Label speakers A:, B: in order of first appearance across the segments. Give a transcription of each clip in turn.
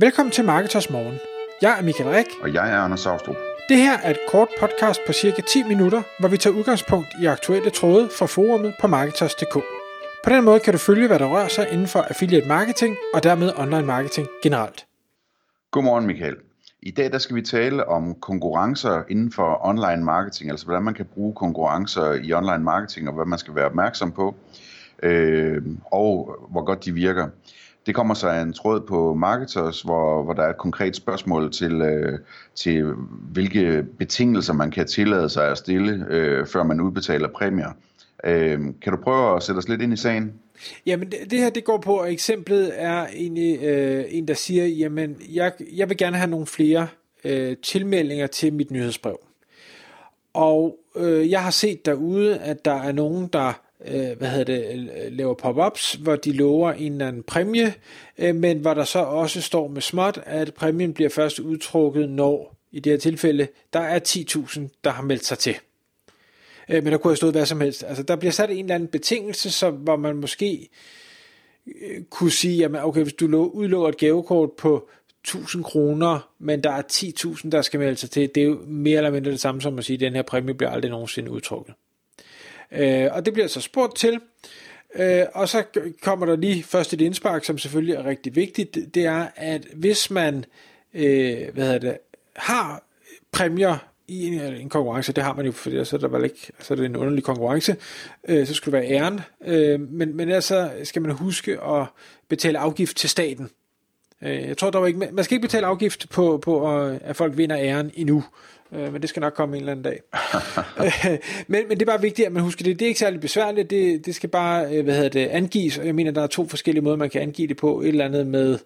A: Velkommen til Marketers Morgen. Jeg er Michael Rik.
B: Og jeg er Anders Saustrup.
A: Det her er et kort podcast på cirka 10 minutter, hvor vi tager udgangspunkt i aktuelle tråde fra forumet på Marketers.dk. På den måde kan du følge, hvad der rører sig inden for affiliate marketing og dermed online marketing generelt.
B: Godmorgen Michael. I dag der skal vi tale om konkurrencer inden for online marketing, altså hvordan man kan bruge konkurrencer i online marketing og hvad man skal være opmærksom på, øh, og hvor godt de virker. Det kommer så af en tråd på Marketers, hvor, hvor der er et konkret spørgsmål til, øh, til, hvilke betingelser man kan tillade sig at stille, øh, før man udbetaler præmier. Øh, kan du prøve at sætte os lidt ind i sagen?
A: Jamen det, det her det går på, at eksemplet er egentlig øh, en, der siger, jamen jeg, jeg vil gerne have nogle flere øh, tilmeldinger til mit nyhedsbrev. Og øh, jeg har set derude, at der er nogen, der øh, hvad hedder det, øh, laver pop-ups, hvor de lover en eller anden præmie, øh, men hvor der så også står med småt, at præmien bliver først udtrukket, når i det her tilfælde, der er 10.000, der har meldt sig til. Øh, men der kunne have stået hvad som helst. Altså, der bliver sat en eller anden betingelse, så, hvor man måske øh, kunne sige, jamen okay, hvis du udlover et gavekort på 1000 kroner, men der er 10.000, der skal melde sig til, det er jo mere eller mindre det samme som at sige, at den her præmie bliver aldrig nogensinde udtrukket. Øh, og det bliver så spurgt til. Øh, og så kommer der lige først et indspark, som selvfølgelig er rigtig vigtigt. Det er, at hvis man øh, hvad hedder det, har præmier i en, en konkurrence, det har man jo, for så er der vel ikke, så er det en underlig konkurrence, øh, så skulle det være æren, øh, men, men altså skal man huske at betale afgift til staten. Øh, jeg tror dog ikke, man skal ikke betale afgift på, på at folk vinder æren endnu, øh, men det skal nok komme en eller anden dag. Øh, men, men det er bare vigtigt, at man husker det. Det er ikke særlig besværligt, det, det skal bare øh, hvad hedder det, angives, og jeg mener, der er to forskellige måder, man kan angive det på. Et eller andet med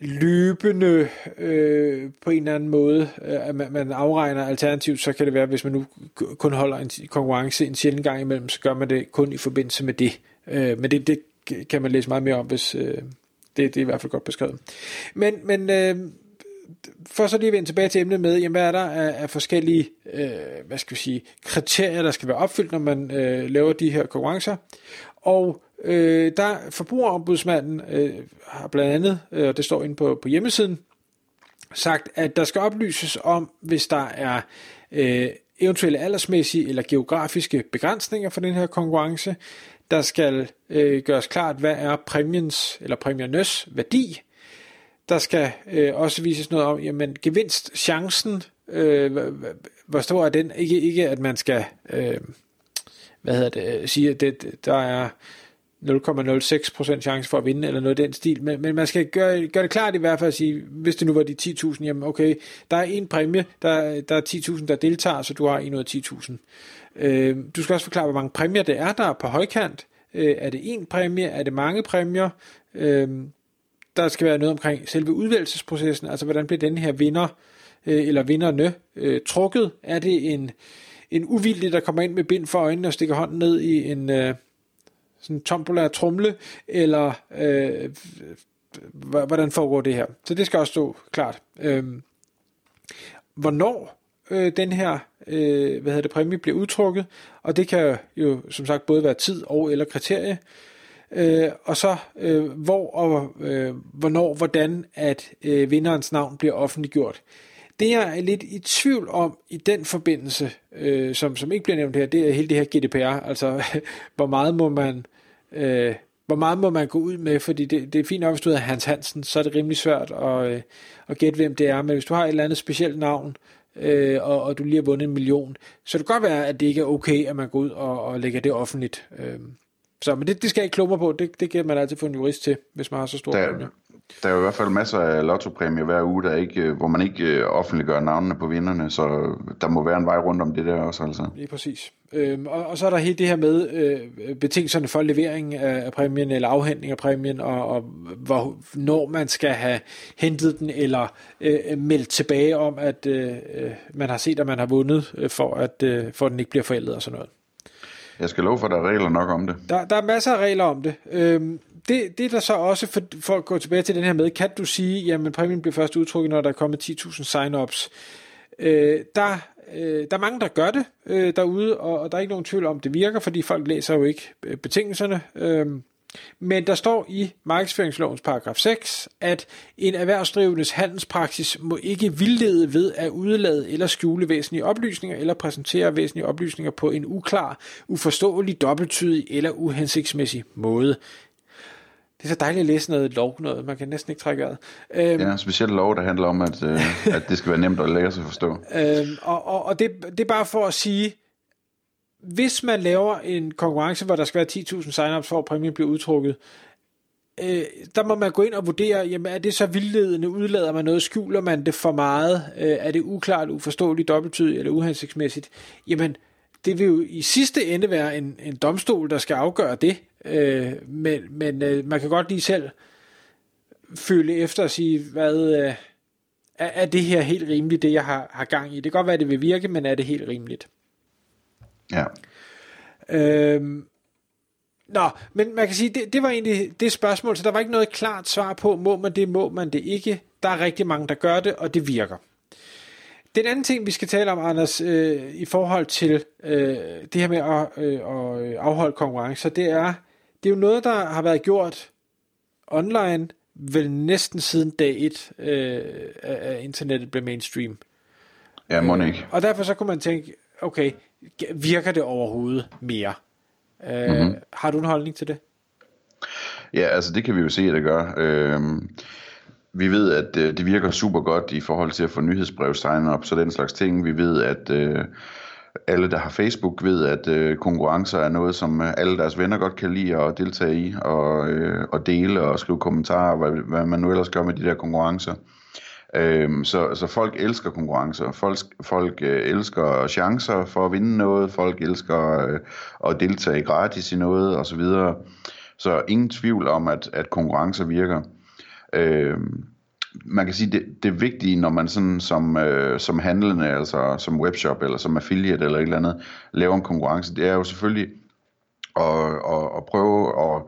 A: løbende øh, på en eller anden måde, øh, at man, man afregner alternativt, så kan det være, hvis man nu kun holder en konkurrence en sjældent gang imellem, så gør man det kun i forbindelse med det. Øh, men det, det kan man læse meget mere om, hvis øh, det, det er i hvert fald godt beskrevet. Men, men øh, for så lige at vende tilbage til emnet med, jamen, hvad er der af, af forskellige øh, hvad skal vi sige, kriterier, der skal være opfyldt, når man øh, laver de her konkurrencer. Og øh, der forbrugerombudsmanden øh, har blandt andet, øh, det står inde på, på hjemmesiden, sagt, at der skal oplyses om, hvis der er øh, eventuelle aldersmæssige eller geografiske begrænsninger for den her konkurrence. Der skal øh, gøres klart, hvad er præmiens eller præmiernes værdi, der skal øh, også vises noget om, jamen gevinst, chancen, øh, hvor stor er den? Ikke, ikke at man skal, øh, hvad hedder det, øh, sige, at det, der er 0,06% chance for at vinde, eller noget af den stil, men, men man skal gøre, gøre det klart i hvert fald at sige, hvis det nu var de 10.000, jamen okay, der er en præmie, der, der er 10.000, der deltager, så du har en ud af 10.000. Øh, du skal også forklare, hvor mange præmier det er, der er på højkant. Øh, er det en præmie? Er det mange præmier? Øh, der skal være noget omkring selve udvælgelsesprocessen, altså hvordan bliver den her vinder, øh, eller vinderne, øh, trukket? Er det en, en uvildig, der kommer ind med bind for øjnene og stikker hånden ned i en øh, sådan tombola trumle, eller øh, hvordan foregår det her? Så det skal også stå klart. Øh, hvornår øh, den her øh, hvad hedder det, præmie bliver udtrukket, og det kan jo som sagt både være tid og eller kriterie øh, og så øh, hvor og øh, hvornår, hvordan at øh, vinderens navn bliver offentliggjort. Det jeg er lidt i tvivl om i den forbindelse, øh, som, som ikke bliver nævnt her, det er hele det her GDPR, altså hvor meget må man øh, hvor meget må man gå ud med, fordi det, det er fint nok, hvis du hedder Hans Hansen, så er det rimelig svært at, øh, at gætte, hvem det er, men hvis du har et eller andet specielt navn, øh, og, og du lige har vundet en million, så det kan godt være, at det ikke er okay, at man går ud og, og lægger det offentligt. Øh, så, men det, det skal jeg ikke klumre på. Det, det giver man altid få en jurist til, hvis man har så stor
B: der, præmie. Der er jo i hvert fald masser af lottopræmier hver uge, der ikke, øh, hvor man ikke øh, offentliggør navnene på vinderne, så der må være en vej rundt om det der også. Altså.
A: Lige præcis. Øhm, og, og så er der helt det her med øh, betingelserne for levering af, af præmien, eller afhentning af præmien, og, og hvor, når man skal have hentet den, eller øh, meldt tilbage om, at øh, øh man har set, at man har vundet, øh, for at øh, for at den ikke bliver forældet og sådan noget.
B: Jeg skal love for, at der er regler nok om det.
A: Der, der er masser af regler om det. Øhm, det, det er der så også, for, for at gå tilbage til den her med, kan du sige, jamen præmien bliver først udtrykket, når der er kommet 10.000 sign-ups. Øh, der, øh, der er mange, der gør det øh, derude, og, og der er ikke nogen tvivl om, det virker, fordi folk læser jo ikke øh, betingelserne. Øh, men der står i markedsføringslovens paragraf 6, at en erhvervsdrivendes handelspraksis må ikke vildlede ved at udlade eller skjule væsentlige oplysninger eller præsentere væsentlige oplysninger på en uklar, uforståelig, dobbelttydig eller uhensigtsmæssig måde. Det er så dejligt at læse noget lov, noget man kan næsten ikke trække af.
B: Øhm, ja, specielt lov, der handler om, at, øh, at det skal være nemt at lære sig at forstå.
A: Øhm, og og, og det, det er bare for at sige, hvis man laver en konkurrence, hvor der skal være 10.000 signups for at præmien bliver udtrukket, øh, der må man gå ind og vurdere, jamen er det så vildledende, udlader man noget, skjuler man det for meget, øh, er det uklart, uforståeligt, dobbelttydigt eller uhensigtsmæssigt, jamen det vil jo i sidste ende være en, en domstol, der skal afgøre det, øh, men, men øh, man kan godt lige selv føle efter og sige, hvad, øh, er, er det her helt rimeligt, det jeg har, har gang i? Det kan godt være, det vil virke, men er det helt rimeligt?
B: Ja.
A: Øhm, Nå, men man kan sige, det, det var egentlig det spørgsmål, så der var ikke noget klart svar på, må man det, må man det ikke. Der er rigtig mange, der gør det, og det virker. Den anden ting, vi skal tale om, Anders, øh, i forhold til øh, det her med at, øh, at afholde konkurrencer, det er, det er jo noget, der har været gjort online, vel næsten siden dag et øh, af internettet blev mainstream.
B: Ja, må ikke.
A: Og derfor så kunne man tænke, okay, virker det overhovedet mere? Øh, mm-hmm. Har du en holdning til det?
B: Ja, altså det kan vi jo se, at det gør. Øh, vi ved, at øh, det virker super godt i forhold til at få nyhedsbrev sign op, så den slags ting. Vi ved, at øh, alle, der har Facebook, ved, at øh, konkurrencer er noget, som øh, alle deres venner godt kan lide at deltage i, og, øh, og dele og skrive kommentarer, hvad, hvad man nu ellers gør med de der konkurrencer. Øhm, så, så folk elsker konkurrencer. Folk, folk øh, elsker chancer for at vinde noget. Folk elsker øh, at deltage gratis i noget osv. Så, videre. så ingen tvivl om, at, at konkurrencer virker. Øhm, man kan sige, det, det vigtige, når man sådan som, øh, som handlende, altså som webshop eller som affiliate eller et eller andet, laver en konkurrence, det er jo selvfølgelig at, at, at prøve at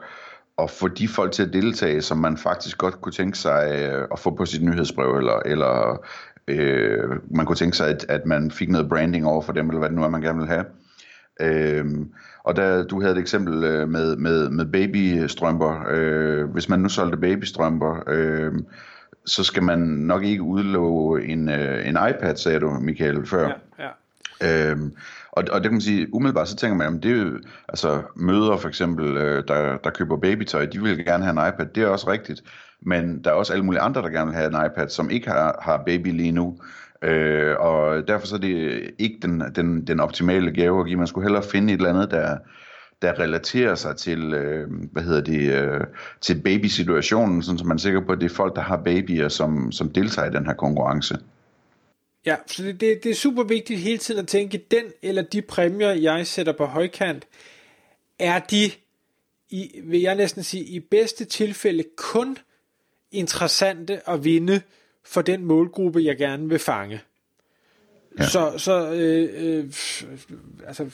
B: at få de folk til at deltage, som man faktisk godt kunne tænke sig øh, at få på sit nyhedsbrev, eller, eller øh, man kunne tænke sig, at, at man fik noget branding over for dem, eller hvad det nu er, man gerne vil have. Øh, og der, du havde et eksempel øh, med, med, med babystrømper. Øh, hvis man nu solgte babystrømper, øh, så skal man nok ikke udlove en, øh, en iPad, sagde du, Michael, før. Ja, ja. Øh, og, og det kan man sige, umiddelbart så tænker man, at det er jo, altså møder for eksempel, øh, der, der køber babytøj, de vil gerne have en iPad, det er også rigtigt. Men der er også alle mulige andre, der gerne vil have en iPad, som ikke har, har baby lige nu. Øh, og derfor så er det ikke den, den, den optimale gave at give. Man skulle hellere finde et eller andet, der, der relaterer sig til, øh, hvad hedder det, øh, til babysituationen, sådan så man er sikker på, at det er folk, der har babyer, som, som deltager i den her konkurrence.
A: Ja, så det, det, det er super vigtigt hele tiden at tænke, den eller de præmier, jeg sætter på højkant, er de, i, vil jeg næsten sige, i bedste tilfælde kun interessante at vinde for den målgruppe, jeg gerne vil fange. Ja. Så, så øh, øh, altså,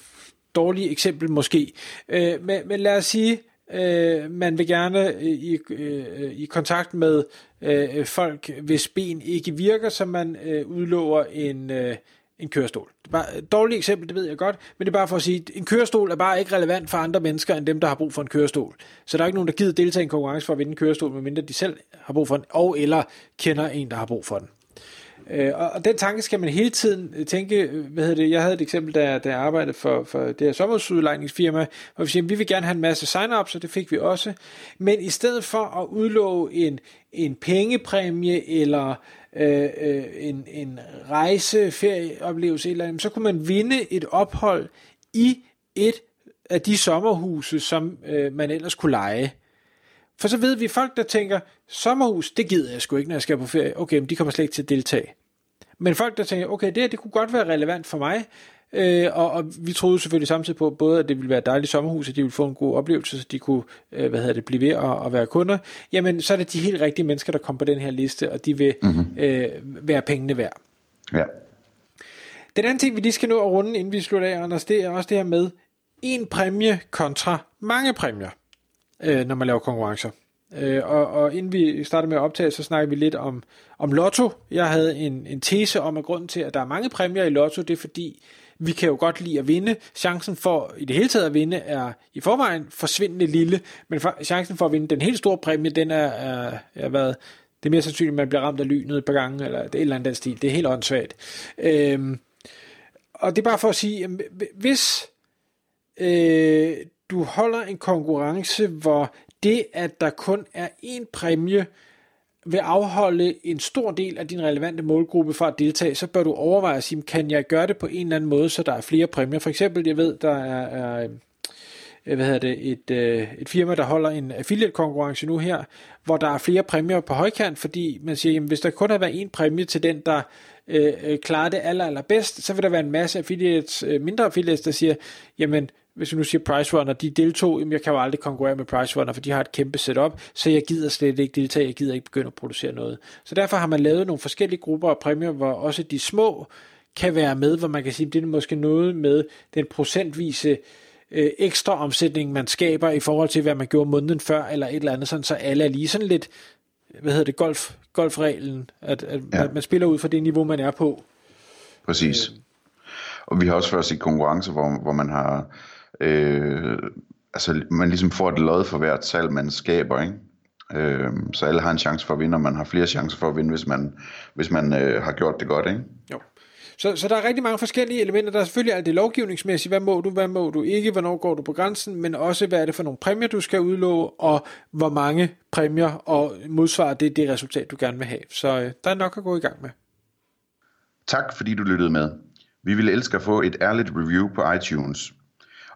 A: dårligt eksempel måske. Øh, men, men lad os sige, øh, man vil gerne øh, i, øh, i kontakt med øh, folk, hvis ben ikke virker, så man øh, udlover en, øh, en kørestol. Det er bare et dårligt eksempel, det ved jeg godt, men det er bare for at sige, at en kørestol er bare ikke relevant for andre mennesker, end dem, der har brug for en kørestol. Så der er ikke nogen, der gider deltage i en konkurrence for at vinde en kørestol, medmindre de selv har brug for den, og eller kender en, der har brug for den. Øh, og, den tanke skal man hele tiden øh, tænke, øh, hvad hedder det, jeg havde et eksempel, da, da jeg arbejdede for, for det her sommerhusudlejningsfirma, hvor vi siger, vi vil gerne have en masse sign-ups, og det fik vi også, men i stedet for at udlove en, en pengepræmie, eller øh, øh, en, en rejse, ferieoplevelse, eller andet, så kunne man vinde et ophold i et af de sommerhuse, som øh, man ellers kunne lege. For så ved vi folk, der tænker, sommerhus, det gider jeg sgu ikke, når jeg skal på ferie. Okay, men de kommer slet ikke til at deltage. Men folk, der tænker, okay, det her, det kunne godt være relevant for mig, øh, og, og vi troede selvfølgelig samtidig på, både at det ville være et dejligt sommerhus, at de ville få en god oplevelse, så de kunne øh, hvad hedder det, blive ved at, at være kunder, jamen så er det de helt rigtige mennesker, der kommer på den her liste, og de vil mm-hmm. øh, være pengene værd.
B: Ja.
A: Den anden ting, vi lige skal nå at runde, inden vi slutter af, Anders, det er også det her med en præmie kontra mange præmier øh, når man laver konkurrencer. Øh, og, og inden vi startede med at optage, så snakker vi lidt om, om lotto. Jeg havde en, en tese om, at grunden til, at der er mange præmier i lotto, det er fordi, vi kan jo godt lide at vinde. Chancen for i det hele taget at vinde er i forvejen forsvindende lille, men for, chancen for at vinde den helt store præmie, den er, er, er været, det er mere sandsynligt, at man bliver ramt af lynet et par gange, eller det er et eller andet stil. Det er helt åndssvagt. Øhm, og det er bare for at sige, hvis øh, du holder en konkurrence, hvor det, at der kun er én præmie, vil afholde en stor del af din relevante målgruppe fra at deltage, så bør du overveje at sige, kan jeg gøre det på en eller anden måde, så der er flere præmier. For eksempel, jeg ved, der er, er øh, hvad hedder det, et, øh, et firma, der holder en affiliate-konkurrence nu her, hvor der er flere præmier på højkant, fordi man siger, jamen, hvis der kun har været en præmie til den, der øh, øh klarer det aller, allerbedst, så vil der være en masse affiliates, mindre affiliates, der siger, jamen, hvis vi nu siger PriceRunner, de deltog, jamen jeg kan jo aldrig konkurrere med PriceRunner, for de har et kæmpe setup, så jeg gider slet ikke deltage, jeg gider ikke begynde at producere noget. Så derfor har man lavet nogle forskellige grupper af præmier, hvor også de små kan være med, hvor man kan sige, det er måske noget med den procentvise øh, ekstra omsætning, man skaber i forhold til, hvad man gjorde måneden før, eller et eller andet, sådan, så alle er lige sådan lidt, hvad hedder det, golf, golfreglen, at, at, ja. man spiller ud fra det niveau, man er på.
B: Præcis. Øh. Og vi har også først i konkurrence, hvor, hvor man har Øh, altså man ligesom får et lod for hvert salg, man skaber, ikke? Øh, så alle har en chance for at vinde, og man har flere chancer for at vinde, hvis man, hvis man øh, har gjort det godt, ikke?
A: Jo. Så, så der er rigtig mange forskellige elementer. Der er selvfølgelig alt det lovgivningsmæssige. Hvad må du, hvad må du ikke? Hvornår går du på grænsen? Men også, hvad er det for nogle præmier, du skal udlove? Og hvor mange præmier og modsvarer det det resultat, du gerne vil have. Så øh, der er nok at gå i gang med.
B: Tak fordi du lyttede med. Vi ville elske at få et ærligt review på iTunes.